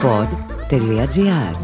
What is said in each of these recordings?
pod.gr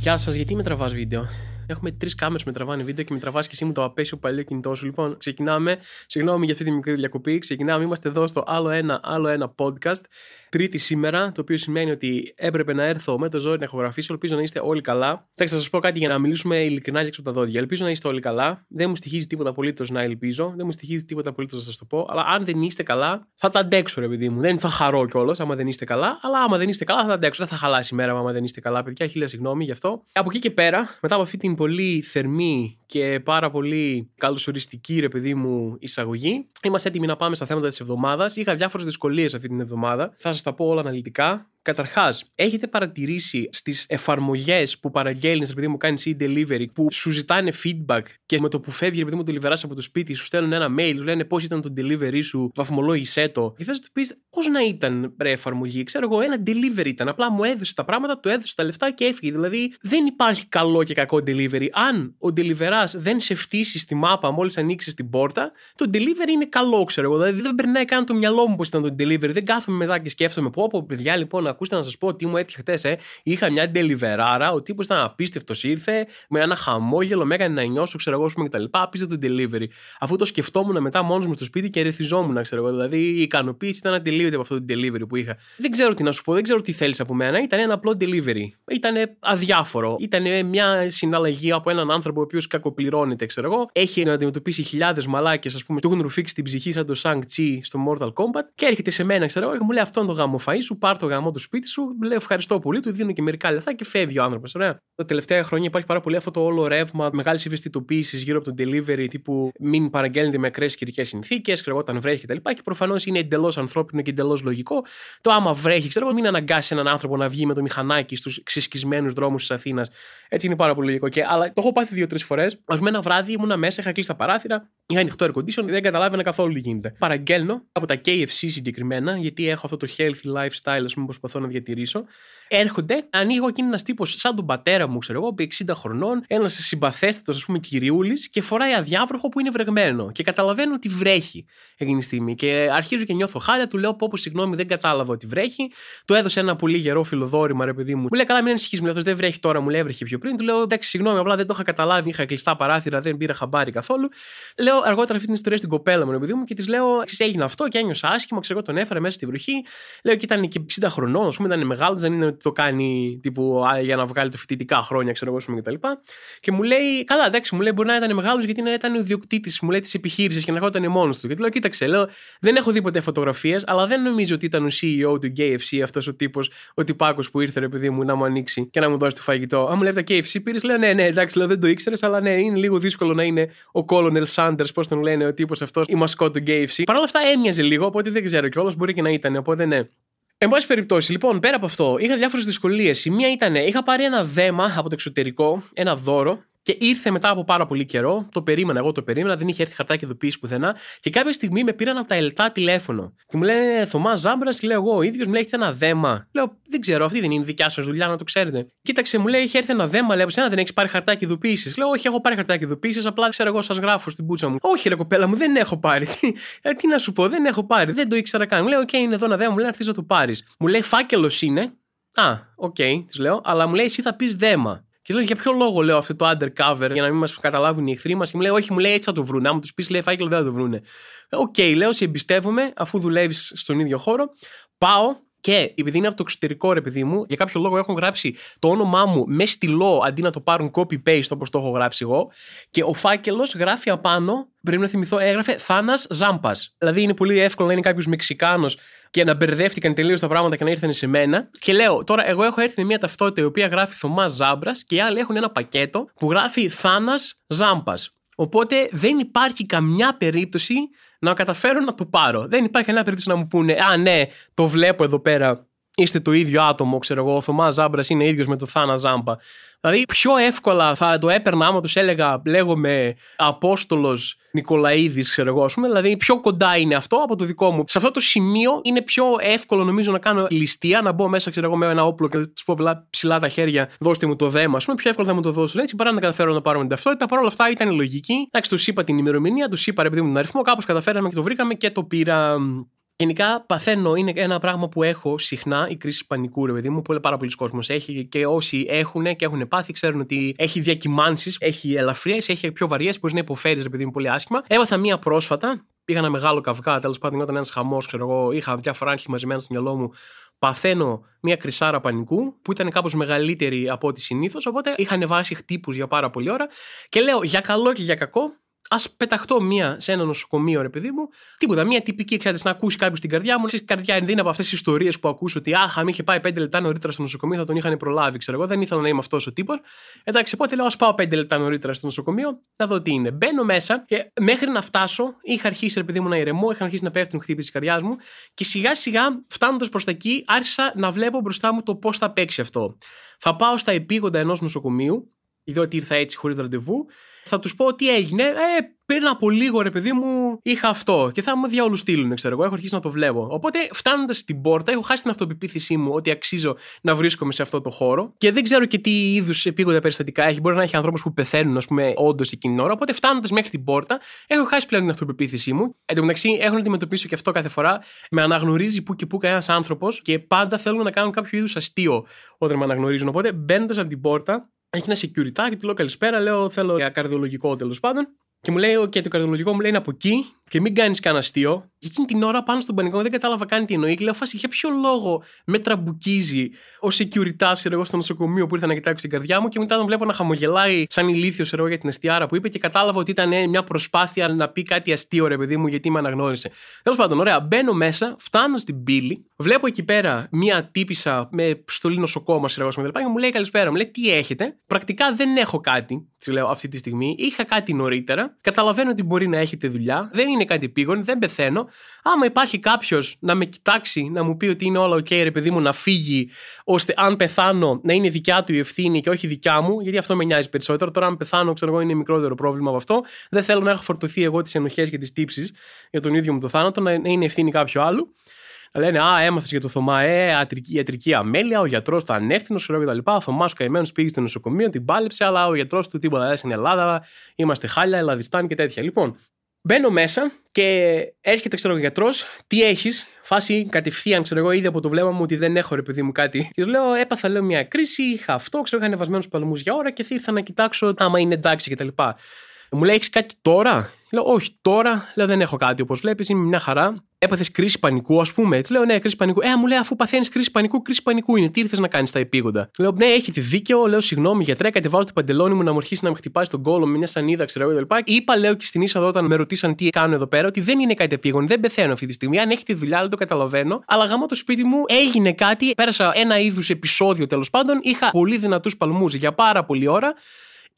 Γεια σας, γιατί με τραβάς βίντεο; Έχουμε τρεις κάμερες με τραβάνε βίντεο και με τραβάς και εσύ μου το απέσιο παλιό κινητό σου. Λοιπόν, ξεκινάμε. Συγγνώμη για αυτή τη μικρή διακοπή. Ξεκινάμε. Είμαστε εδώ στο άλλο ένα, άλλο ένα podcast. Τρίτη σήμερα, το οποίο σημαίνει ότι έπρεπε να έρθω με το ζόρι να ηχογραφήσω. Ελπίζω να είστε όλοι καλά. Θα σας πω κάτι για να μιλήσουμε ειλικρινά και έξω από τα δόντια. Ελπίζω να είστε όλοι καλά. Δεν μου στοιχίζει τίποτα απολύτως να ελπίζω. Δεν μου στοιχίζει τίποτα απολύτως να σας το πω. Αλλά αν δεν είστε καλά, θα τα αντέξω, ρε παιδί μου. Δεν θα χαρώ κιόλας άμα δεν είστε καλά. Αλλά άμα δεν είστε καλά, θα τα αντέξω. Δεν θα χαλάσει η μέρα άμα δεν είστε καλά, παιδιά. Χίλια συγγνώμη γι' αυτό. Από εκεί και πέρα, μετά από αυτή την πολύ θερμή και πάρα πολύ καλωσοριστική, ρε παιδί μου, εισαγωγή, είμαστε έτοιμοι να πάμε στα θέματα της εβδομάδας. Είχα διάφορες δυσκολίες αυτή την εβδομάδα. Θα σας τα πω όλα αναλυτικά. Καταρχάς, έχετε παρατηρήσει στις εφαρμογές που παραγγέλνεις, επειδή μου κάνεις e-delivery, που σου ζητάνε feedback και με το που φεύγει, επειδή μου το λιβεράσει από το σπίτι, σου στέλνουν ένα mail, σου λένε πώς ήταν το delivery σου, βαθμολόγησέ το. Και θα του πεις, πώς να ήταν ρε εφαρμογή, ξέρω εγώ, ένα delivery ήταν. Απλά μου έδωσε τα πράγματα, του έδωσε τα λεφτά και έφυγε. Δηλαδή δεν υπάρχει καλό και κακό delivery. Αν ο delivery δεν σε φτύσει στη μάπα μόλις ανοίξεις την πόρτα, το delivery είναι καλό, ξέρω εγώ. Δηλαδή δεν περνάει καν το μυαλό μου πώς ήταν το delivery. Δεν κάθομαι μετά και σκέφτομαι, πω, πω παιδιά, λοιπόν, ακούστε να σας πω τι μου έτυχε χτες. Ε. Είχα μια delivery, ο τύπος ήταν απίστευτος, ήρθε με ένα χαμόγελο, με έκανε να νιώσω, ξέρω εγώ, πούμε κτλ. Απίστευτο delivery. Αφού το σκεφτόμουν μετά μόνος μου στο σπίτι και ρεθιζόμουν, ξέρω εγώ. Δηλαδή η ικανοποίηση ήταν ατελείωτη από αυτό το delivery που είχα. Δεν ξέρω τι να σου πω, δεν ξέρω τι θέλεις από μένα. Ήταν ένα απλό delivery. Ήταν αδιάφορο. Ήταν μια συναλλαγή από έναν άνθρωπο ο οποίος κακοπληρώνεται, ξέρω εγώ. Έχει να αντιμετωπίσει χιλιάδες μαλάκες, ας πούμε, του έχουν ρουφήξει την ψυχή σαν το Shang Chi στο Mortal Kombat και έρχεται σε μένα, ξέρω εγώ, και μου λέει αυτό το γάμο φαΐ σου, πάρ το γάμο του σπίτι σου, λέω ευχαριστώ πολύ, του δίνω και μερικά λεφτά και φεύγει ο άνθρωπος. Ωραία. Τα τελευταία χρόνια υπάρχει πάρα πολύ αυτό το όλο ρεύμα μεγάλης ευαισθητοποίησης γύρω από το delivery τύπου μην παραγγέλνετε με ακραίες καιρικές συνθήκες, ξέρω εγώ, όταν βρέχει κτλ. Και, και προφανώς είναι εντελώς ανθρώπινο και εντελώς λογικό. Το άμα βρέχει, ξέρω εγώ, μην αναγκάσει έναν άνθρωπο να βγει με το μηχανάκι στους ξεσκισμένους δρόμους της Αθήνας. Έτσι είναι πάρα πολύ λογικό. Και, αλλά το έχω πάθει δύο-τρεις φορές. Α πούμε, ένα βράδυ ήμουνα μέσα, είχα κλείσει τα παράθυρα, είχα ανοιχτό air condition, δεν καταλάβαινα καθόλου τι γίνεται. Παραγγέλνω από τα KFC συγκεκριμένα, γιατί έχω αυτό το healthy lifestyle, ας πούμε, προσπαθώ να διατηρήσω έρχονται, ανοίγω εκείνη ένας τύπος σαν τον πατέρα μου, ξέρω εγώ, 60 χρονών, ένας συμπαθέστατος, ας πούμε, κυριούλης και φοράει αδιάβροχο που είναι βρεγμένο. Και καταλαβαίνω ότι βρέχει εκείνη τη στιγμή. Και αρχίζω και νιώθω χάλια, του λέω πω, συγγνώμη, δεν κατάλαβα ότι βρέχει. Του έδωσε ένα πολύ γερό φιλοδόρημα, ρε παιδί μου. Μου λέει, καλά, μην ανησυχείς, μου λέει, δεν βρέχει τώρα, μου λέει, έβρεχε πιο πριν. Του λέω, εντάξει, συγγνώμη, απλά δεν το είχα καταλάβει, είχα κλειστά παράθυρα, δεν πήρα χαμπάρι καθόλου. Λέω αργότερα αυτή την ιστορία στην κοπέλα μου, ρε παιδί μου, και της λέω, έγινε αυτό και ένιωσα άσχημα, ξέρω, τον έφερα μέσα στη βροχή. Λέω και ήταν και 60 χρονών, ας πούμε, ήταν μεγάλος, δεν είναι το κάνει τύπου, για να βγάλει το φοιτητικά χρόνια, ξέρω εγώ, και τα λοιπά. Και μου λέει, καλά, εντάξει, μου λέει, μπορεί να ήταν μεγάλος γιατί ήταν ο ιδιοκτήτης, μου λέει, της επιχείρησης και να ήταν μόνος του. Και του λέω, κοίταξε, λέω, δεν έχω δει ποτέ φωτογραφίες, αλλά δεν νομίζω ότι ήταν ο CEO του KFC αυτός ο τύπος, ο τυπάκος που ήρθε, ρε παιδί μου, να μου ανοίξει και να μου δώσει το φαγητό. Αν μου λέει τα KFC πήρες, λέω, ναι, ναι, εντάξει, λέω, δεν το ήξερες, αλλά ναι, είναι λίγο δύσκολο να είναι ο Colonel Sanders, πώς τον λένε, ο τύπος αυτός, η μασκό του KFC. Παρ' όλα αυτά έμοιαζε λίγο, οπότε δεν ξέρω κιόλας, μπορεί και να ήταν, οπότε ναι. Εν πάση περιπτώσει, λοιπόν, πέρα από αυτό, είχα διάφορες δυσκολίες. Η μία ήταν, είχα πάρει ένα δέμα από το εξωτερικό, ένα δώρο, και ήρθε μετά από πάρα πολύ καιρό. Το περίμενα, εγώ το περίμενα, δεν είχε έρθει χαρτάκι ειδοποίηση πουθενά. Και κάποια στιγμή με πήραν από τα ελτά τηλέφωνο. Και μου λένε Θωμάς Ζάμπρας, και λέω εγώ ο ίδιος, μου λέει: Έχετε ένα δέμα. Λέω: Δεν ξέρω, αυτή δεν είναι δικιά σας δουλειά, να το ξέρετε. Κοίταξε, μου λέει: Έχει έρθει ένα δέμα, λέω: Σένα δεν έχεις πάρει χαρτάκι ειδοποίησης. Λέω: Όχι, έχω πάρει χαρτάκι ειδοποίησης, απλά ξέρω εγώ, σας γράφω στην πούτσα μου. Όχι, ρε κοπέλα μου, δεν έχω πάρει. ε, τι να σου πω, δεν έχω πάρει, δεν το ήξερα καν. Μου λέει: Οκ, είναι εδώ ένα δέμα, μου λέει: Να το πάρεις. Μου λέει: Φάκελος είναι. Α, OK, okay, της λέω, αλλά μου λέει: Εσύ θα πεις δέμα. Και λέω για ποιο λόγο λέω αυτό το undercover, για να μην μας καταλάβουν οι εχθροί μας. Και μου λέει, Όχι, μου λέει έτσι θα το βρούνε. Αν τους πεις, λέει φάκελο, δεν θα το βρούνε. OK, okay, λέω, σε εμπιστεύομαι, αφού δουλεύεις στον ίδιο χώρο. Πάω, και επειδή είναι από το εξωτερικό, ρε παιδί μου, για κάποιο λόγο έχουν γράψει το όνομά μου με στυλό αντί να το πάρουν copy-paste όπως το έχω γράψει εγώ. Και ο φάκελος γράφει απάνω, πρέπει να θυμηθώ, έγραφε Θάνας Ζάμπας. Δηλαδή είναι πολύ εύκολο να είναι κάποιος Μεξικάνος και να μπερδεύτηκαν τελείως τα πράγματα και να ήρθαν σε μένα. Και λέω, τώρα εγώ έχω έρθει με μια ταυτότητα η οποία γράφει Θωμάς Ζάμπρας και οι άλλοι έχουν ένα πακέτο που γράφει Θάνας Ζάμπας. Οπότε δεν υπάρχει καμιά περίπτωση να καταφέρω να το πάρω. Δεν υπάρχει κανένα περίπτωση να μου πούνε Α, ναι, το βλέπω εδώ πέρα είστε το ίδιο άτομο, ξέρω εγώ. Ο Θωμάς Ζάμπρας είναι ίδιος με τον Θάνα Ζάμπα. Δηλαδή, πιο εύκολα θα το έπαιρνα άμα τους έλεγα, λέγομαι Απόστολος Νικολαίδης, ξέρω εγώ, ας πούμε. Δηλαδή, πιο κοντά είναι αυτό από το δικό μου. Σε αυτό το σημείο είναι πιο εύκολο, νομίζω, να κάνω ληστεία, να μπω μέσα, ξέρω εγώ, με ένα όπλο και να τους πω ψηλά τα χέρια, δώστε μου το δέμα, ας πούμε. Πιο εύκολο θα μου το δώσουν έτσι παρά να καταφέρω να πάρω την ταυτότητα. Παρ' όλα αυτά ήταν λογική. Εντάξει, τους είπα την ημερομηνία, τους είπα ρε παιδί μου τον αριθμό, κάπως καταφέραμε και το βρήκαμε και το πήρα. Γενικά παθαίνω, είναι ένα πράγμα που έχω συχνά, η κρίση πανικού, ρε παιδί μου, που πάρα πολλοί κόσμος έχει και όσοι έχουν και έχουν πάθει ξέρουν ότι έχει διακυμάνσεις, έχει ελαφριές, έχει πιο βαριές, μπορείς να υποφέρεις, ρε παιδί μου, πολύ άσχημα. Έμαθα μία πρόσφατα, πήγα ένα μεγάλο καυγά, τέλος πάντων, όταν ένας χαμός, ξέρω εγώ, είχα διάφορα άγχη μαζεμένα στο μυαλό μου. Παθαίνω μία κρυσάρα πανικού που ήταν κάπως μεγαλύτερη από ό,τι συνήθως. Οπότε είχα ανεβάσει χτύπους για πάρα πολλή ώρα και λέω για καλό και για κακό, Α πεταχτώ μία σε ένα νοσοκομείο, ρε παιδί μου. Τίποτα. Μία τυπική εξάρτηση να ακούσει κάποιος την καρδιά μου. Εσύ καρδιά είναι από αυτές τις ιστορίες που ακούσω ότι αχ, αν είχε πάει πέντε λεπτά νωρίτερα στο νοσοκομείο θα τον είχαν προλάβει. Ξέρω εγώ, δεν ήθελα να είμαι αυτός ο τύπος. Εντάξει, οπότε λέω ας πάω πέντε λεπτά νωρίτερα στο νοσοκομείο, να δω τι είναι. Μπαίνω μέσα και μέχρι να φτάσω είχα αρχίσει, ρε παιδί μου, να ηρεμώ, είχα αρχίσει να πέφτουν χτύπηση τη καρδιά μου και σιγά σιγά φτάνοντας προς τα εκεί άρχισα να βλέπω μπροστά μου το πώς θα παίξει αυτό. Θα πάω στα επίγοντα ενός νοσοκομείου, διότι ήρθα έτσι χωρίς ραντεβού, θα τους πω τι έγινε. Ε, πριν από λίγο, ρε παιδί μου, είχα αυτό. Και θα μου διάολου στείλουν, ξέρω εγώ. Έχω αρχίσει να το βλέπω. Οπότε, φτάνοντας στην πόρτα, έχω χάσει την αυτοπεποίθησή μου ότι αξίζω να βρίσκομαι σε αυτό το χώρο. Και δεν ξέρω και τι είδους επίγοντα περιστατικά έχει. Μπορεί να έχει ανθρώπους που πεθαίνουν, ας πούμε, όντως εκείνη την ώρα. Οπότε, φτάνοντας μέχρι την πόρτα, έχω χάσει πλέον την αυτοπεποίθησή μου. Εν τω μεταξύ, έχω να αντιμετωπίσω και αυτό κάθε φορά. Με αναγνωρίζει που και που κανένας άνθρωπος και πάντα θέλουν να κάνουν κάποιο είδους αστείο όταν με αναγνωρίζουν. Οπότε, μπαίνοντας από την πόρτα, έχει ένα security και του λέω καλησπέρα, λέω θέλω για καρδιολογικό τέλος πάντων. Και μου λέει, και το καρδιολογικό μου λέει είναι από εκεί και μην κάνεις κανένα αστείο. Και εκείνη την ώρα πάνω στον πανικό δεν κατάλαβα καν τι εννοεί. Και λέω, φάση, για ποιο λόγο με τραμπουκίζει ο security εγώ στο νοσοκομείο που ήρθα να κοιτάξει την καρδιά μου. Και μετά τον βλέπω να χαμογελάει σαν ηλίθιος εγώ για την αστιάρα που είπε και κατάλαβα ότι ήταν μια προσπάθεια να πει κάτι αστείο ρε παιδί μου γιατί με αναγνώρισε. Τέλος πάντων, ωραία, μπαίνω μέσα, φτάνω στην πύλη, βλέπω εκεί πέρα μια τύπησα με στολή νοσοκόμα εγώ και μου λέει καλησπέρα, μου λέει τι έχετε; Πρακτικά δεν έχω κάτι, της λέω αυτή τη στιγμή. Είχα κάτι νωρίτερα. Καταλαβαίνω ότι μπορεί να έχετε δουλειά. Δεν είναι κάτι επίγον, δεν πεθαίνω. Άμα υπάρχει κάποιος να με κοιτάξει, να μου πει ότι είναι όλα OK, ρε παιδί μου, να φύγει, ώστε αν πεθάνω να είναι δικιά του η ευθύνη και όχι δικιά μου, γιατί αυτό με νοιάζει περισσότερο. Τώρα, αν πεθάνω, ξέρω εγώ, είναι μικρότερο πρόβλημα από αυτό. Δεν θέλω να έχω φορτωθεί εγώ τις ενοχές και τις τύψεις για τον ίδιο μου το θάνατο, να είναι ευθύνη κάποιου άλλου. Λένε, Α, έμαθες για το Θωμά, ε, ιατρική, ιατρική αμέλεια, ο γιατρός ήταν ανεύθυνο, ξέρω κτλ. Ο Θωμάς ο καημένος πήγε στο νοσοκομείο, την πάλεψε, αλλά ο γιατρός του τίποτα δεν στην Ελλάδα, είμαστε χάλια, Ελλαδιστάν και τέτοια. Λοιπόν, Μπαίνω μέσα και έρχεται ξέρω, ο γιατρός, τι έχεις, φάση κατευθείαν, ξέρω εγώ, ήδη από το βλέμμα μου ότι δεν έχω ρε παιδί μου κάτι. Και του λέω, έπαθα λέω μια κρίση, είχα αυτό, ξέρω, είχα ανεβασμένους παλμούς για ώρα και ήρθα να κοιτάξω άμα είναι εντάξει κτλ. Μου λέει, έχεις κάτι τώρα; Λέω, Όχι, τώρα λέω, δεν έχω κάτι. Όπως βλέπεις, είμαι μια χαρά. Έπαθες κρίση πανικού, ας πούμε. Του λέω, Ναι, κρίση πανικού. Ε, μου λέει, αφού παθαίνεις κρίση πανικού, κρίση πανικού είναι. Τι ήρθες να κάνεις τα επίγοντα. Λέω, Ναι, έχετε δίκιο. Λέω, Συγγνώμη, γιατρέ, κατεβάζω το παντελόνι μου να μου αρχίσει να με χτυπάει στον κόλο με μια σανίδα, ξέρω εγώ κλπ. Είπα, λέω και στην είσοδο όταν με ρωτήσαν τι κάνω εδώ πέρα, ότι δεν είναι κάτι επίγον. Δεν πεθαίνω αυτή τη στιγμή. Αν έχετε δουλειά, δεν το καταλαβαίνω. Αλλά γάμο το σπίτι μου έγινε κάτι. Πέρασα ένα είδους επεισόδιο τέλος πάντων. Είχα πολύ δυνατούς παλμούς για πάρα πολλή ώρα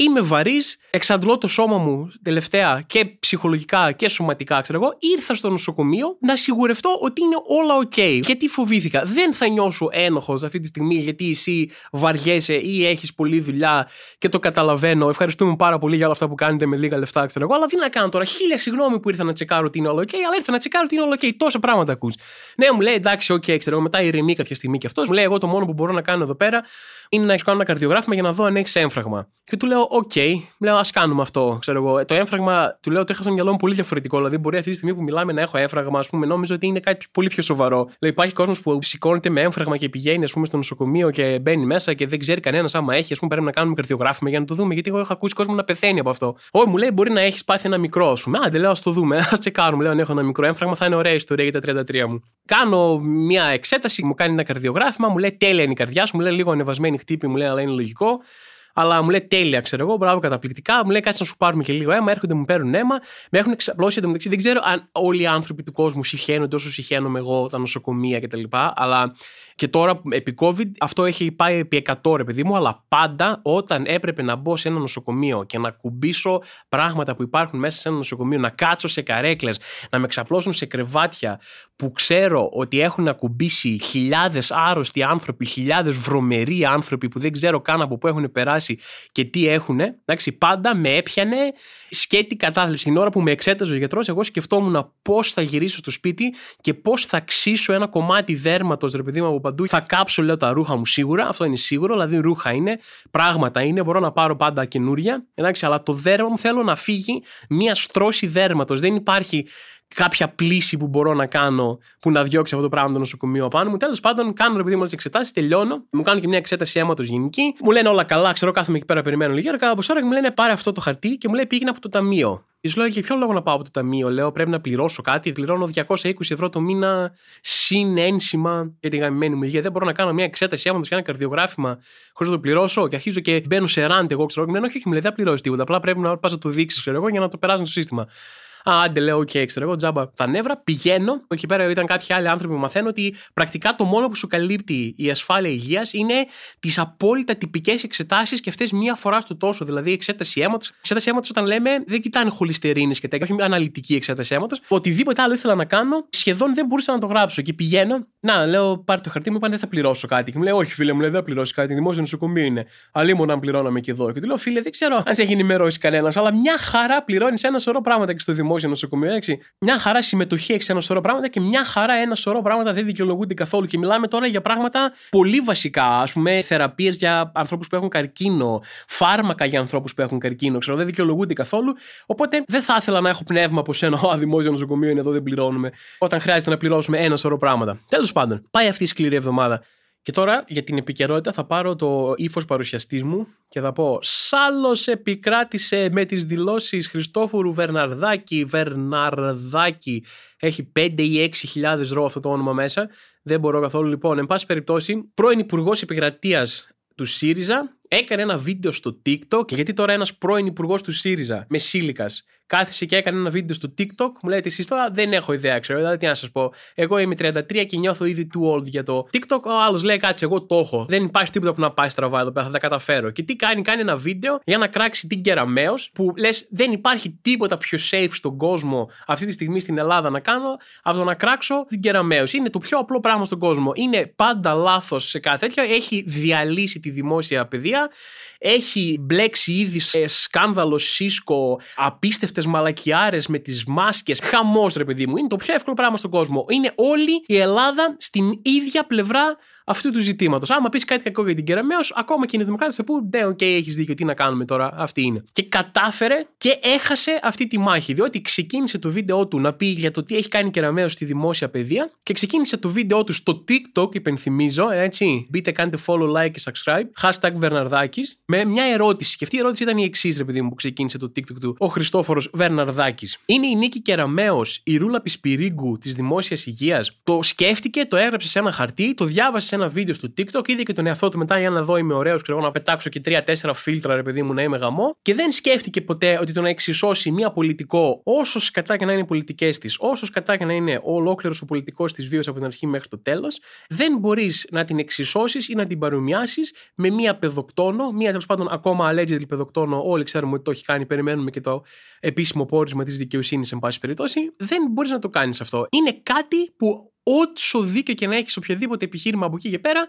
είμαι βαρύς, εξαντλώ το σώμα μου τελευταία και ψυχολογικά και σωματικά, ξέρω εγώ. Ήρθα στο νοσοκομείο να σιγουρευτώ ότι είναι όλα OK. Και τι φοβήθηκα. Δεν θα νιώσω ένοχος αυτή τη στιγμή γιατί εσύ βαριέσαι ή έχεις πολλή δουλειά και το καταλαβαίνω. Ευχαριστούμε πάρα πολύ για όλα αυτά που κάνετε με λίγα λεφτά, ξέρω εγώ. Αλλά τι να κάνω τώρα; Χίλια συγγνώμη που ήρθα να τσεκάρω ότι είναι όλα OK, αλλά ήρθα να τσεκάρω ότι είναι όλα OK. Τόσα πράγματα ακούς. Ναι, μου λέει εντάξει, OK, ξέρω εγώ. Μετά ηρεμεί κάποια στιγμή και αυτός. Μου λέει εγώ το μόνο που μπορώ να κάνω εδώ πέρα είναι να σου κάνω ένα καρδιογράφημα για να δω αν έχεις έμφραγμα. Και του λέω, OK, okay. λέω, ας κάνουμε αυτό. Ξέρω εγώ. Το έμφραγμα, του λέω, το είχα στο μυαλό μου πολύ διαφορετικό. Δηλαδή, μπορεί αυτή τη στιγμή που μιλάμε να έχω έμφραγμα, ας πούμε, νόμιζα ότι είναι κάτι πολύ πιο σοβαρό. Λέει, υπάρχει κόσμος που σηκώνεται με έμφραγμα και πηγαίνει, ας πούμε, στο νοσοκομείο και μπαίνει μέσα και δεν ξέρει κανένας άμα έχει, ας πούμε, πρέπει να κάνουμε καρδιογράφημα για να το δούμε. Γιατί εγώ έχω ακούσει κόσμο να πεθαίνει από αυτό. Όχι, μου λέει, μπορεί να έχεις πάθει ένα μικρό, ας πούμε. Άντε, λέω, ας το δούμε, ας τσεκάρουμε. Λέω, αν έχω ένα μικρό έμφραγμα, θα είναι ωραία ιστορία για τα 33 μου. Κάνω μια εξέταση, μου κάνει ένα καρδιογράφημα, μου λέει τέλεια είναι η καρδιά σου, μου λέει λίγο ανεβασμένη χτύπη, μου λέει αλλά είναι λογικό. Αλλά μου λέει τέλεια, ξέρω εγώ, μπράβο, καταπληκτικά. Μου λέει κάτσε να σου πάρουμε και λίγο αίμα. Έρχονται, μου παίρνουν αίμα. Με έχουν εξαπλώσει εντωμεταξύ. Δεν ξέρω αν όλοι οι άνθρωποι του κόσμου συχαίνονται όσο συχαίνομαι εγώ, τα νοσοκομεία κτλ. Αλλά και τώρα επί COVID αυτό έχει πάει επί 100 ρε παιδί μου, αλλά πάντα όταν έπρεπε να μπω σε ένα νοσοκομείο και να κουμπίσω πράγματα που υπάρχουν μέσα σε ένα νοσοκομείο, να κάτσω σε καρέκλες, να με ξαπλώσουν σε κρεβάτια που ξέρω ότι έχουν ακουμπήσει χιλιάδες άρρωστοι άνθρωποι, χιλιάδες βρωμεροί άνθρωποι που δεν ξέρω καν από πού έχουν περάσει και τι έχουν, εντάξει, πάντα με έπιανε σκέτη κατάθλιψη. Την ώρα που με εξέταζε ο γιατρός, εγώ σκεφτόμουν πώς θα γυρίσω στο σπίτι και πώς θα ξύσω ένα κομμάτι δέρματος, ρε παιδί μου, από παντού. Θα κάψω, λέω, τα ρούχα μου σίγουρα, αυτό είναι σίγουρο, δηλαδή ρούχα είναι, πράγματα είναι, μπορώ να πάρω πάντα καινούρια, εντάξει, αλλά το δέρμα μου θέλω να φύγει μία στρώση δέρματος. Δεν υπάρχει κάποια πλήση που μπορώ να κάνω που να διώξει αυτό το πράγμα το νοσοκομείο απάνω μου. Τέλος πάντων, κάνω επειδή μου τις εξετάσεις, τελειώνω. Μου κάνουν και μια εξέταση αίματο γενική. Μου λένε όλα καλά, ξέρω, κάθομαι εκεί πέρα, περιμένω λίγα. Κατά από ώρα και μου λένε πάρε αυτό το χαρτί και μου λέει πήγαινε από το ταμείο. Τη λέω για ποιο λόγο να πάω από το ταμείο, λέω πρέπει να πληρώσω κάτι. Πληρώνω 220 ευρώ το μήνα συν ένσημα για την γαμημένη μου υγεία. Δεν μπορώ να κάνω μια εξέταση αίματος και ένα καρδιογράφημα χωρίς να το πληρώσω. Και αρχίζω και μπαίνω σε rant εγώ, ξέρω. Και μου λένε όχι, μου λέει δεν πληρώσεις τίποτα. Απλά πρέπει να πας να το δείξεις, ξέρω εγώ, για να το περάσει στο σύστημα. Α, άντε λέω, OK, okay, ξέρω εγώ, τζάμπα τα νεύρα. Πηγαίνω. Εκεί πέρα ήταν κάποιοι άλλοι άνθρωποι που μαθαίνω ότι πρακτικά το μόνο που σου καλύπτει η ασφάλεια υγείας είναι τις απόλυτα τυπικές εξετάσεις και αυτές μία φορά στο τόσο. Δηλαδή, εξέταση αίματος. Εξέταση αίματος, όταν λέμε, δεν κοιτάνε χοληστερίνες και τέτοια, όχι μια αναλυτική εξέταση αίματος. Οτιδήποτε άλλο ήθελα να κάνω, σχεδόν δεν μπορούσα να το γράψω. Και πηγαίνω, να λέω, πάρε το χαρτί μου, είπαν δεν θα πληρώσω κάτι. Και μου λέει, Όχι, φίλε μου, λέει, δεν θα πληρώσει κάτι. Δημόσιο νοσοκομείο είναι. Αλλήμον αν πληρώναμε και εδώ. Και του λέω, Φίλε, δεν ξέρω αν σε έχει ενημερώσει κανένας, αλλά μια χαρά πληρώνεις ένα σωρό πράγματα και στο δημόσιο δημόσιο νοσοκομείο, έτσι. Μια χαρά συμμετοχή έχεις σε ένα σωρό πράγματα και μια χαρά ένα σωρό πράγματα δεν δικαιολογούνται καθόλου. Και μιλάμε τώρα για πράγματα πολύ βασικά. Α πούμε, θεραπείες για ανθρώπους που έχουν καρκίνο, φάρμακα για ανθρώπους που έχουν καρκίνο, ξέρω, δεν δικαιολογούνται καθόλου. Οπότε δεν θα ήθελα να έχω πνεύμα από σένα. Ο δημόσιο νοσοκομείο είναι εδώ, δεν πληρώνουμε. Όταν χρειάζεται να πληρώσουμε ένα σωρό πράγματα. Τέλος πάντων, πάει αυτή η σκληρή εβδομάδα. Και τώρα για την επικαιρότητα θα πάρω το ύφος παρουσιαστής μου και θα πω Σάλος επικράτησε με τις δηλώσεις Χριστόφορου Βερναρδάκη. Βερναρδάκη έχει 5 ή 6 ρο αυτό το όνομα μέσα. Δεν μπορώ καθόλου λοιπόν. Εν πάση περιπτώσει, πρώην Υπουργός Επικρατείας του ΣΥΡΙΖΑ έκανε ένα βίντεο στο TikTok. Γιατί τώρα ένας πρώην Υπουργός του ΣΥΡΙΖΑ με σύλικα κάθισε και έκανε ένα βίντεο στο TikTok. Μου λέτε εσείς τώρα δεν έχω ιδέα, ξέρω. Δηλαδή, τι να σας πω. Εγώ είμαι 33 και νιώθω ήδη too old για το TikTok. Ο άλλος λέει κάτσε, εγώ το έχω. Δεν υπάρχει τίποτα που να πάει στραβά εδώ πέρα, θα τα καταφέρω. Και τι κάνει, κάνει ένα βίντεο για να κράξει την κεραμαίο που λες δεν υπάρχει τίποτα πιο safe στον κόσμο αυτή τη στιγμή στην Ελλάδα να κάνω από το να κράξω την Κεραμέως. Είναι το πιο απλό πράγμα στον κόσμο. Είναι πάντα λάθος σε κάθε τέτοιο. Έχει διαλύσει τη δημόσια παιδεία. Έχει μπλέξει ήδη σε σκάνδαλο Cisco, απίστευτες μαλακίες με τις μάσκες. Χαμός, ρε παιδί μου. Είναι το πιο εύκολο πράγμα στον κόσμο. Είναι όλη η Ελλάδα στην ίδια πλευρά αυτού του ζητήματος. Άμα πεις κάτι κακό για την Κεραμέως, ακόμα και οι Δημοκράτες θα πουν Ναι, OK, okay, έχεις δίκιο, τι να κάνουμε τώρα; Αυτή είναι. Και κατάφερε και έχασε αυτή τη μάχη. Διότι ξεκίνησε το βίντεο του να πει για το τι έχει κάνει η Κεραμέως στη δημόσια παιδεία και ξεκίνησε το βίντεο του στο TikTok, υπενθυμίζω, έτσι. Μπείτε, κάντε follow, like και subscribe. Hashtag Βερναρδάκης. Με μια ερώτηση. Και αυτή η ερώτηση ήταν η εξής, ρε παιδί μου, που ξεκίνησε το TikTok του. Ο Χριστόφορος Βερναρδάκης. Είναι η Νίκη Κεραμαίο, η Ρούλα Πισπυρίγκου της δημόσιας υγείας. Το σκέφτηκε, το έγραψε σε ένα χαρτί, το διάβασε σε ένα βίντεο στο TikTok, είδε και τον εαυτό του μετά για να δω είμαι ωραίος, ξέρω να πετάξω και τρία-τέσσερα φίλτρα, ρε παιδί μου, να είμαι γαμό. Και δεν σκέφτηκε ποτέ ότι το να εξισώσει μία πολιτικό, όσο κατά και να είναι οι πολιτικές της, όσο κατά και να είναι ολόκληρος ο πολιτικός της βίωσης από την αρχή μέχρι το τέλος, δεν μπορείς να την εξισώσεις ή να την παρομοιάσεις με μία παιδοκτόνο, μία τέλος πάντων ακόμα allegedly παιδοκτόνο, όλοι ξέρουμε ότι το έχει κάνει, περιμένουμε και το επίσημο πόρισμα της δικαιοσύνης, εν πάση περιπτώσει. Δεν μπορείς να το κάνεις αυτό. Είναι κάτι που όσο δίκιο και να έχεις οποιοδήποτε επιχείρημα από εκεί και πέρα,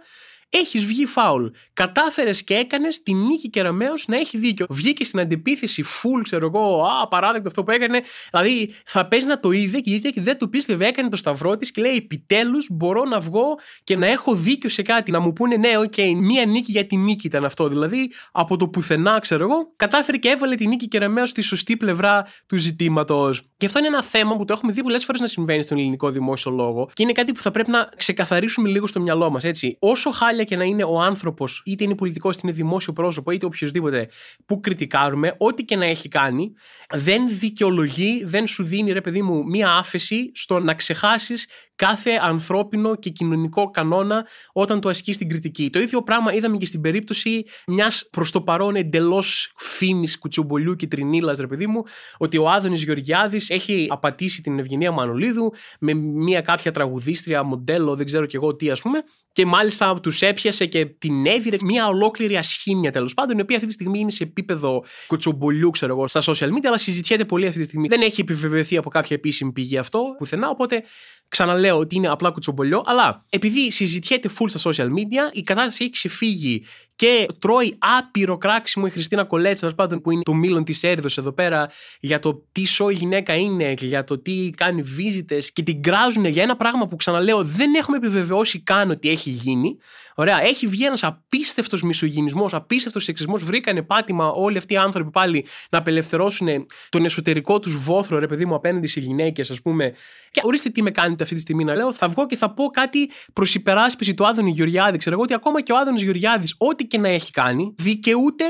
έχεις βγει φάουλ. Κατάφερες και έκανες την Νίκη Κεραμέως να έχει δίκιο. Βγήκε στην αντιπίθεση, full, ξέρω εγώ, απαράδεκτο αυτό που έκανε. Δηλαδή, θα παίζει να το είδε και είδε και δεν το πίστευε, έκανε το σταυρό της και λέει: Επιτέλους μπορώ να βγω και να έχω δίκιο σε κάτι. Να μου πούνε, ναι, OK, okay, μία νίκη για τη Νίκη ήταν αυτό. Δηλαδή, από το πουθενά, ξέρω εγώ, κατάφερε και έβαλε τη Νίκη Κεραμέως στη σωστή πλευρά του ζητήματος. Και αυτό είναι ένα θέμα που το έχουμε δει πολλές φορές να συμβαίνει στον ελληνικό δημόσιο λόγο και είναι κάτι που θα πρέπει να ξεκαθαρίσουμε λίγο στο μυαλό μας, έτσι. Όσο χάλια και να είναι ο άνθρωπος, είτε είναι πολιτικός, είτε είναι δημόσιο πρόσωπο, είτε οποιοδήποτε που κριτικάρουμε, ό,τι και να έχει κάνει, δεν δικαιολογεί, δεν σου δίνει, ρε παιδί μου, μία άφεση στο να ξεχάσεις κάθε ανθρώπινο και κοινωνικό κανόνα όταν το ασκείς στην κριτική. Το ίδιο πράγμα είδαμε και στην περίπτωση μιας προς το παρόν εντελώς φήμης κουτσομπολιού και τρινίλα, ρε παιδί μου, ότι ο Άδωνης Γεωργιάδης έχει απατήσει την Ευγενία Μανολίδου με μια κάποια τραγουδίστρια, μοντέλο, δεν ξέρω κι εγώ τι, ας πούμε, και μάλιστα τους έπιασε και την έδιρε μια ολόκληρη ασχήμια τέλος πάντων, η οποία αυτή τη στιγμή είναι σε επίπεδο κουτσομπολιού, ξέρω εγώ, στα social media, αλλά συζητιέται πολύ αυτή τη στιγμή. Δεν έχει επιβεβαιωθεί από κάποια επίσημη πηγή αυτό πουθενά, οπότε ξαναλέω ότι είναι απλά κουτσομπολιό. Αλλά επειδή συζητιέται full στα social media, η κατάσταση έχει ξεφύγει και τρώει άπειρο κράξιμο η Χριστίνα Κολέτσα, τέλος πάντων, που είναι το μήλον της έρηδο εδώ πέρα, για το τι σοϊ γυναίκα είναι, για το τι κάνει βίζιτε και την κράζουν για ένα πράγμα που ξαναλέω δεν έχουμε επιβεβαιώσει καν ότι έχει γίνει. Ωραία, έχει βγει ένας απίστευτος μισογυνισμός, απίστευτος σεξισμός. Βρήκανε πάτημα όλοι αυτοί οι άνθρωποι πάλι να απελευθερώσουν τον εσωτερικό τους βόθρο, ρε παιδί μου, απέναντι σε γυναίκες, ας πούμε. Και ορίστε τι με κάνετε αυτή τη στιγμή να λέω. Θα βγω και θα πω κάτι προς υπεράσπιση του Άδωνη Γεωργιάδη. Ξέρω εγώ ότι ακόμα και ο Άδωνης Γεωργιάδης, ό,τι και να έχει κάνει, δικαιούται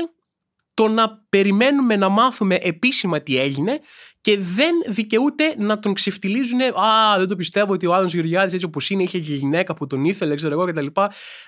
το να περιμένουμε να μάθουμε επίσημα τι έγινε και δεν δικαιούται να τον ξεφτιλίζουν. Α, δεν το πιστεύω ότι ο Άδωνος Γεωργιάδης έτσι όπως είναι είχε και γυναίκα που τον ήθελε, ξέρω εγώ κτλ.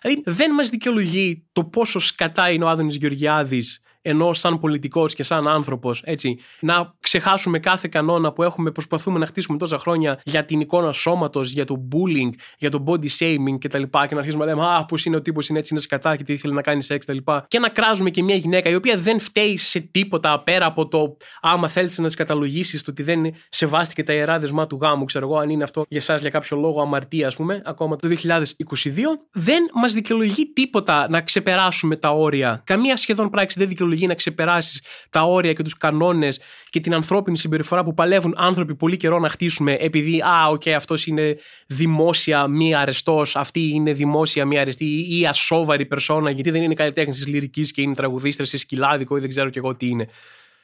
Δηλαδή δεν μας δικαιολογεί το πόσο σκατά είναι ο Άδωνο Γεωργιάδης ενώ σαν πολιτικός και σαν άνθρωπος, έτσι, να ξεχάσουμε κάθε κανόνα που έχουμε, προσπαθούμε να χτίσουμε τόσα χρόνια για την εικόνα σώματος, για το bullying, για το body shaming κτλ. Και, και να αρχίσουμε να λέμε Α, πώς είναι ο τύπος είναι έτσι, είναι σκατά και τι ήθελε να κάνει σεξ κτλ. Και, και να κράζουμε και μια γυναίκα η οποία δεν φταίει σε τίποτα πέρα από το άμα θέλεις να τη καταλογίσεις το ότι δεν σεβάστηκε τα ιερά δεσμά του γάμου, ξέρω εγώ, αν είναι αυτό για εσάς για κάποιο λόγο αμαρτία, ας πούμε, ακόμα το 2022, δεν μας δικαιολογεί τίποτα να ξεπεράσουμε τα όρια. Καμία σχεδόν πράξη δεν δικαιολογεί να ξεπεράσεις τα όρια και τους κανόνες και την ανθρώπινη συμπεριφορά που παλεύουν άνθρωποι πολύ καιρό να χτίσουμε, επειδή, α, OK, okay, αυτός είναι δημόσια μη αρεστός, αυτή είναι δημόσια μη αρεστή ή ασόβαρη περσόνα, γιατί δεν είναι καλλιτέχνης της λυρικής και είναι τραγουδίστρια ή σκυλάδικο ή δεν ξέρω κι εγώ τι είναι.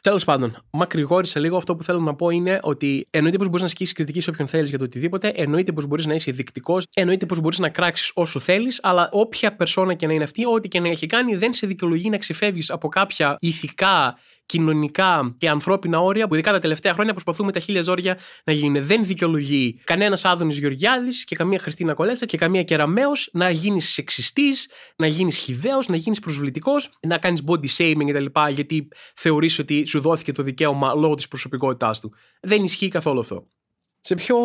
Τέλος πάντων, μακρηγόρησα λίγο. Αυτό που θέλω να πω είναι ότι εννοείται πως μπορείς να ασκήσεις κριτική σε όποιον θέλεις για το οτιδήποτε, εννοείται πως μπορείς να είσαι δηκτικό, εννοείται πως μπορείς να κράξεις όσο θέλεις, αλλά όποια περσόνα και να είναι αυτή, ό,τι και να έχει κάνει, δεν σε δικαιολογεί να ξεφεύγεις από κάποια ηθικά κοινωνικά και ανθρώπινα όρια που ειδικά τα τελευταία χρόνια προσπαθούμε τα χίλια ζόρια να γίνουν. Δεν δικαιολογεί κανένας Άδωνης Γεωργιάδης και καμία Χριστίνα Κολέτσα και καμία Κεραμαίο να γίνεις σεξιστής, να γίνεις χιδαίο, να γίνεις προσβλητικός, να κάνεις body shaming κτλ. Γιατί θεωρείς ότι σου δόθηκε το δικαίωμα λόγω της προσωπικότητάς του. Δεν ισχύει καθόλου αυτό. Σε πιο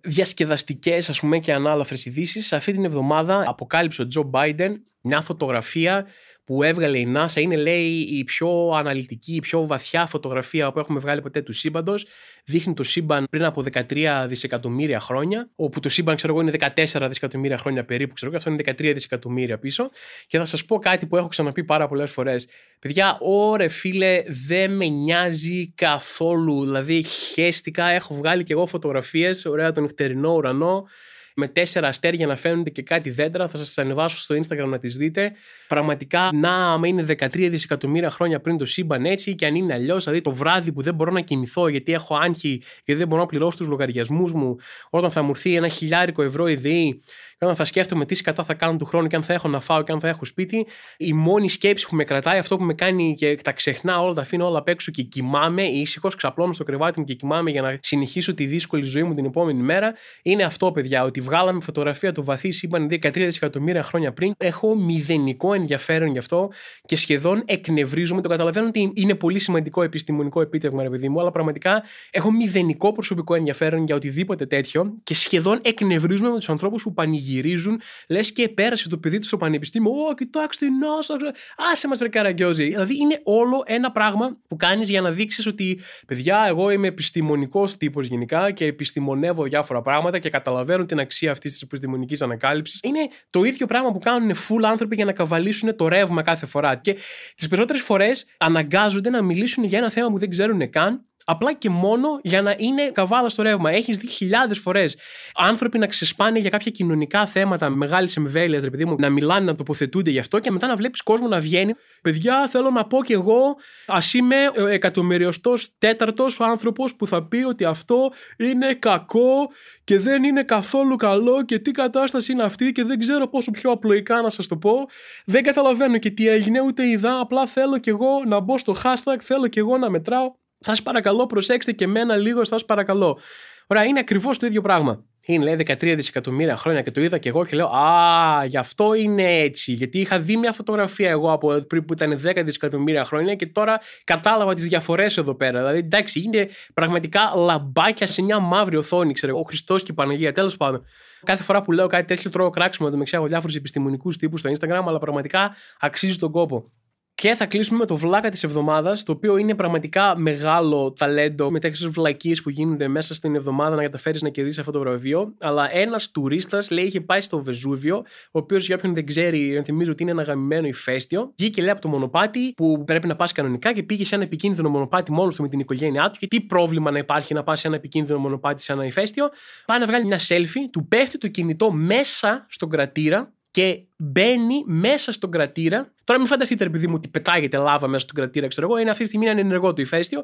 διασκεδαστικές ας πούμε και ανάλαφρες ειδήσεις, αυτή την εβδομάδα αποκάλυψε ο Τζο Μπάιντεν μια φωτογραφία που έβγαλε η NASA είναι λέει η πιο αναλυτική, η πιο βαθιά φωτογραφία που έχουμε βγάλει ποτέ του σύμπαντος. Δείχνει το σύμπαν πριν από 13 δισεκατομμύρια χρόνια, όπου το σύμπαν ξέρω εγώ είναι 14 δισεκατομμύρια χρόνια περίπου, ξέρω εγώ, αυτό είναι 13 δισεκατομμύρια πίσω. Και θα σας πω κάτι που έχω ξαναπεί πάρα πολλές φορές. Παιδιά, ωρε φίλε, δεν με νοιάζει καθόλου. Δηλαδή, χέστηκα, έχω βγάλει και εγώ φωτογραφίες, ωραία τον νυχτερινό ουρανό με τέσσερα αστέρια να φαίνονται και κάτι δέντρα. Θα σας ανεβάσω στο Instagram να τις δείτε. Πραγματικά, να, άμα είναι 13 δισεκατομμύρια χρόνια πριν το σύμπαν έτσι, και αν είναι αλλιώς, δηλαδή το βράδυ που δεν μπορώ να κοιμηθώ γιατί έχω άγχη, γιατί δεν μπορώ να πληρώσω τους λογαριασμούς μου, όταν θα μου έρθει ένα χιλιάρικο ευρώ ιδέη όταν θα σκέφτομαι τι κατά θα κάνω του χρόνου και αν θα έχω να φάω και αν θα έχω σπίτι, η μόνη σκέψη που με κρατάει, αυτό που με κάνει και τα ξεχνά όλα, τα αφήνω όλα απ' έξω και κοιμάμαι, ήσυχος, ξαπλώνω στο κρεβάτι μου και κοιμάμαι για να συνεχίσω τη δύσκολη ζωή μου την επόμενη μέρα, είναι αυτό, παιδιά, ότι βγάλαμε φωτογραφία του βαθύ σύμπαν 13 δισεκατομμύρια χρόνια πριν. Έχω μηδενικό ενδιαφέρον γι' αυτό και σχεδόν εκνευρίζομαι. Το καταλαβαίνω ότι είναι πολύ σημαντικό επιστημονικό επίτευγμα, ρε παιδί μου, αλλά πραγματικά έχω μηδενικό προσωπικό ενδιαφέρον για οτιδήποτε τέτοιο και σχεδόν εκνευρίζομαι με τους ανθρώπους που πανηγυρίζουν γυρίζουν, λες και πέρασε το παιδί του στο πανεπιστήμιο. Ω, κοιτάξτε, να άσε μας, ρε καραγκιόζη. Δηλαδή είναι όλο ένα πράγμα που κάνεις για να δείξεις ότι, παιδιά, εγώ είμαι επιστημονικός τύπος γενικά και επιστημονεύω διάφορα πράγματα και καταλαβαίνω την αξία αυτής της επιστημονικής ανακάλυψης. Είναι το ίδιο πράγμα που κάνουν full άνθρωποι για να καβαλήσουν το ρεύμα κάθε φορά. Και τις περισσότερες φορές αναγκάζονται να μιλήσουν για ένα θέμα που δεν ξέρουν καν Απλά και μόνο για να είναι καβάλα στο ρεύμα. Έχεις δει χιλιάδες φορές άνθρωποι να ξεσπάνε για κάποια κοινωνικά θέματα μεγάλης εμβέλειας, ρε παιδί μου, να μιλάνε, να τοποθετούνται γι' αυτό και μετά να βλέπεις κόσμο να βγαίνει. Παιδιά, θέλω να πω κι εγώ, ας είμαι εκατομμυριωστό τέταρτος άνθρωπος που θα πει ότι αυτό είναι κακό και δεν είναι καθόλου καλό και τι κατάσταση είναι αυτή και δεν ξέρω πόσο πιο απλοϊκά να σας το πω. Δεν καταλαβαίνω και τι έγινε, ούτε είδα. Απλά θέλω κι εγώ να μπω στο hashtag, θέλω κι εγώ να μετράω Σας παρακαλώ, προσέξτε και μένα λίγο, σας παρακαλώ. Ωραία, είναι ακριβώς το ίδιο πράγμα. είναι λέει 13 δισεκατομμύρια χρόνια και το είδα και εγώ και λέω Α, γι' αυτό είναι έτσι. Γιατί είχα δει μια φωτογραφία εγώ από πριν που ήταν 10 δισεκατομμύρια χρόνια και τώρα κατάλαβα τις διαφορές εδώ πέρα. Δηλαδή, εντάξει, είναι πραγματικά λαμπάκια σε μια μαύρη οθόνη, ξέρω ο Χριστός και η Παναγία. Τέλος πάντων. Κάθε φορά που λέω κάτι τέτοιο τρώω κράξιμο το μεταξύ διάφορους επιστημονικούς τύπους στο Instagram, αλλά πραγματικά αξίζει τον κόπο. Και θα κλείσουμε με το βλάκα της εβδομάδας, το οποίο είναι πραγματικά μεγάλο ταλέντο με τέτοιες βλακίες που γίνονται μέσα στην εβδομάδα να καταφέρεις να κερδίσεις αυτό το βραβείο. Αλλά ένας τουρίστας λέει είχε πάει στο Βεζούβιο, ο οποίος για όποιον δεν ξέρει, θυμίζω ότι είναι ένα γαμημένο ηφαίστειο. Βγήκε λέει από το μονοπάτι που πρέπει να πας κανονικά και πήγε σε ένα επικίνδυνο μονοπάτι μόνος του με την οικογένειά του. Και τι πρόβλημα να υπάρχει να πας σε ένα επικίνδυνο μονοπάτι σε ένα ηφαίστειο. Πάει να βγάλει μια selfie, του πέφτει το κινητό μέσα στον κρατήρα και μπαίνει μέσα στον κρατήρα. Τώρα μην φανταστείτε, επειδή μου ότι πετάγεται λάβα μέσα στον κρατήρα, ξέρω εγώ, είναι αυτή τη στιγμή ένα ενεργό το ηφαίστειο.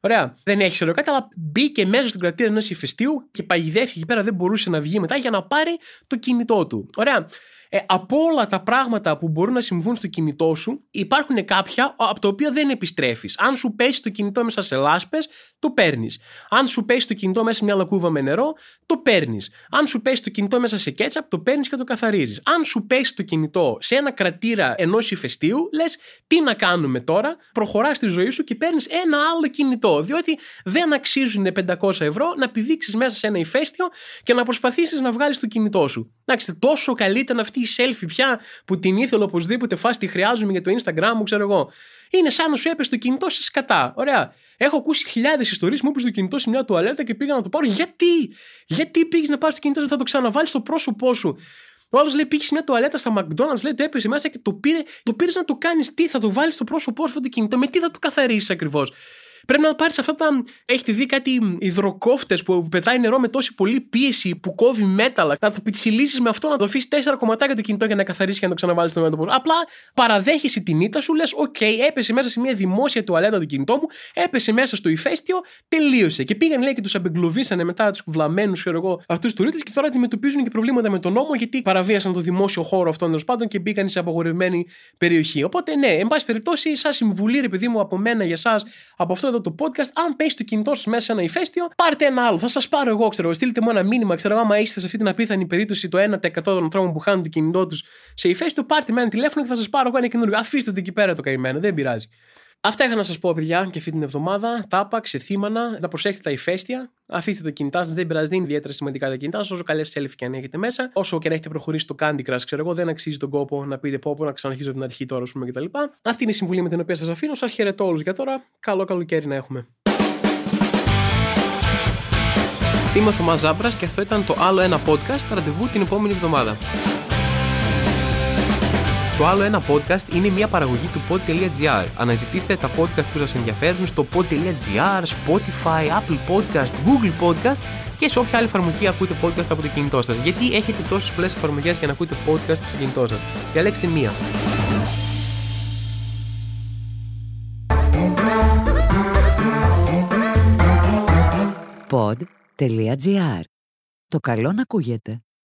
Ωραία. Δεν έχει ξέρω κάτι, αλλά μπήκε μέσα στον κρατήρα ενός ηφαιστείου και παγιδεύτηκε εκεί πέρα, δεν μπορούσε να βγει μετά για να πάρει το κινητό του. Ωραία. Ε, από όλα τα πράγματα που μπορούν να συμβούν στο κινητό σου, υπάρχουν κάποια από τα οποία δεν επιστρέφεις. Αν σου πέσει το κινητό μέσα σε λάσπες, το παίρνεις. Αν σου πέσει το κινητό μέσα σε μια λακκούβα με νερό, το παίρνεις. Αν σου πέσει το κινητό μέσα σε κέτσαπ, το παίρνεις και το καθαρίζεις. Αν σου πέσει το κινητό σε ένα κρατήρα ενός ηφαιστείου, λες τι να κάνουμε τώρα, προχωράς τη ζωή σου και παίρνεις ένα άλλο κινητό. Διότι δεν αξίζουν 500 ευρώ να πηδήξεις μέσα σε ένα ηφαίστειο και να προσπαθήσεις να βγάλεις το κινητό σου. Εντάξει, τόσο καλύτερα αυτή η selfie πια που την ήθελα οπωσδήποτε φάση τη χρειάζομαι για το Instagram μου, ξέρω εγώ. Είναι σαν να σου έπεσε το κινητό σε σκατά. Ωραία. Έχω ακούσει χιλιάδες ιστορίες μου έπεσε το κινητό σε μια τουαλέτα και πήγα να το πάρω. Γιατί, γιατί πήγες να πάρεις το κινητό, θα το ξαναβάλεις στο πρόσωπό σου; Ο άλλος λέει: Πήγες σε μια τουαλέτα στα McDonald's, λέει: Το έπεσε μέσα και το πήρε, το πήρες να το κάνεις. Τι θα το βάλεις στο πρόσωπό σου αυτό το κινητό, με τι θα το καθαρίσει ακριβώς; Πρέπει να πάρεις αυτά τα. Έχετε δει κάτι υδροκόφτες που πετάει νερό με τόση πολύ πίεση που κόβει μέταλλα. Να το πιτσιλίσει με αυτό, να το αφήσεις τέσσερα κομματάκια το κινητό για να καθαρίσει και να το ξαναβάλεις στο μέτωπο. Απλά παραδέχεσαι την ήττα σου, λες: Οκ, έπεσε μέσα σε μια δημόσια τουαλέτα το κινητό μου, έπεσε μέσα στο ηφαίστειο, τελείωσε. Και πήγαν λέει και τους απεγκλωβίσανε μετά τους βλαμμένους, ξέρω εγώ, αυτούς τους τουρίστες και τώρα αντιμετωπίζουν και προβλήματα με τον νόμο γιατί παραβίασαν το δημόσιο χώρο αυτών τέλος πάντων και μπήκαν σε απογορευμένη περιοχή. Οπότε ναι, εν πάση περιπτώσει, σαν συμβουλή, ρε παιδί μου, από μένα για εσάς, από αυτό εδώ το podcast, αν πέσει το κινητό σας μέσα σε ένα ηφαίστειο, πάρτε ένα άλλο. Θα σας πάρω εγώ, ξέρω Στείλτε μου ένα μήνυμα, ξέρω άμα είστε σε αυτή την απίθανη περίπτωση το 1% των ανθρώπων που χάνουν το κινητό τους σε ηφαίστειο, πάρτε με ένα τηλέφωνο και θα σας πάρω εγώ ένα καινούριο. Αφήστε το εκεί πέρα το καημένο, δεν πειράζει. Αυτά είχα να σας πω, παιδιά, και αυτή την εβδομάδα. Τάπα, ξεθύμανα, να προσέχετε τα ηφαίστεια. Αφήστε τα κινητά σας, δεν πειράζει, δεν είναι ιδιαίτερα σημαντικά τα κινητά σας, όσο καλές selfie και αν έχετε μέσα. Όσο και να έχετε προχωρήσει το Candy Crush, ξέρω εγώ, δεν αξίζει τον κόπο να πείτε πω, πω να ξαναρχίσω από την αρχή τώρα, ας πούμε, κτλ. Αυτή είναι η συμβουλή με την οποία σας αφήνω. Σας χαιρετώ όλους για τώρα. Καλό καλοκαίρι να έχουμε. Είμαι ο Θωμάς Ζάμπρας και αυτό ήταν το άλλο ένα podcast ραντεβού την επόμενη εβδομάδα. Το άλλο ένα podcast είναι μια παραγωγή του pod.gr. Αναζητήστε τα podcast που σας ενδιαφέρουν στο pod.gr, Spotify, Apple Podcast, Google Podcast και σε όποια άλλη εφαρμογή ακούτε podcast από το κινητό σας. Γιατί έχετε τόσες πολλές εφαρμογές για να ακούτε podcast στο κινητό σας. Διαλέξτε μία. Pod.gr. Το καλό να ακούγεται.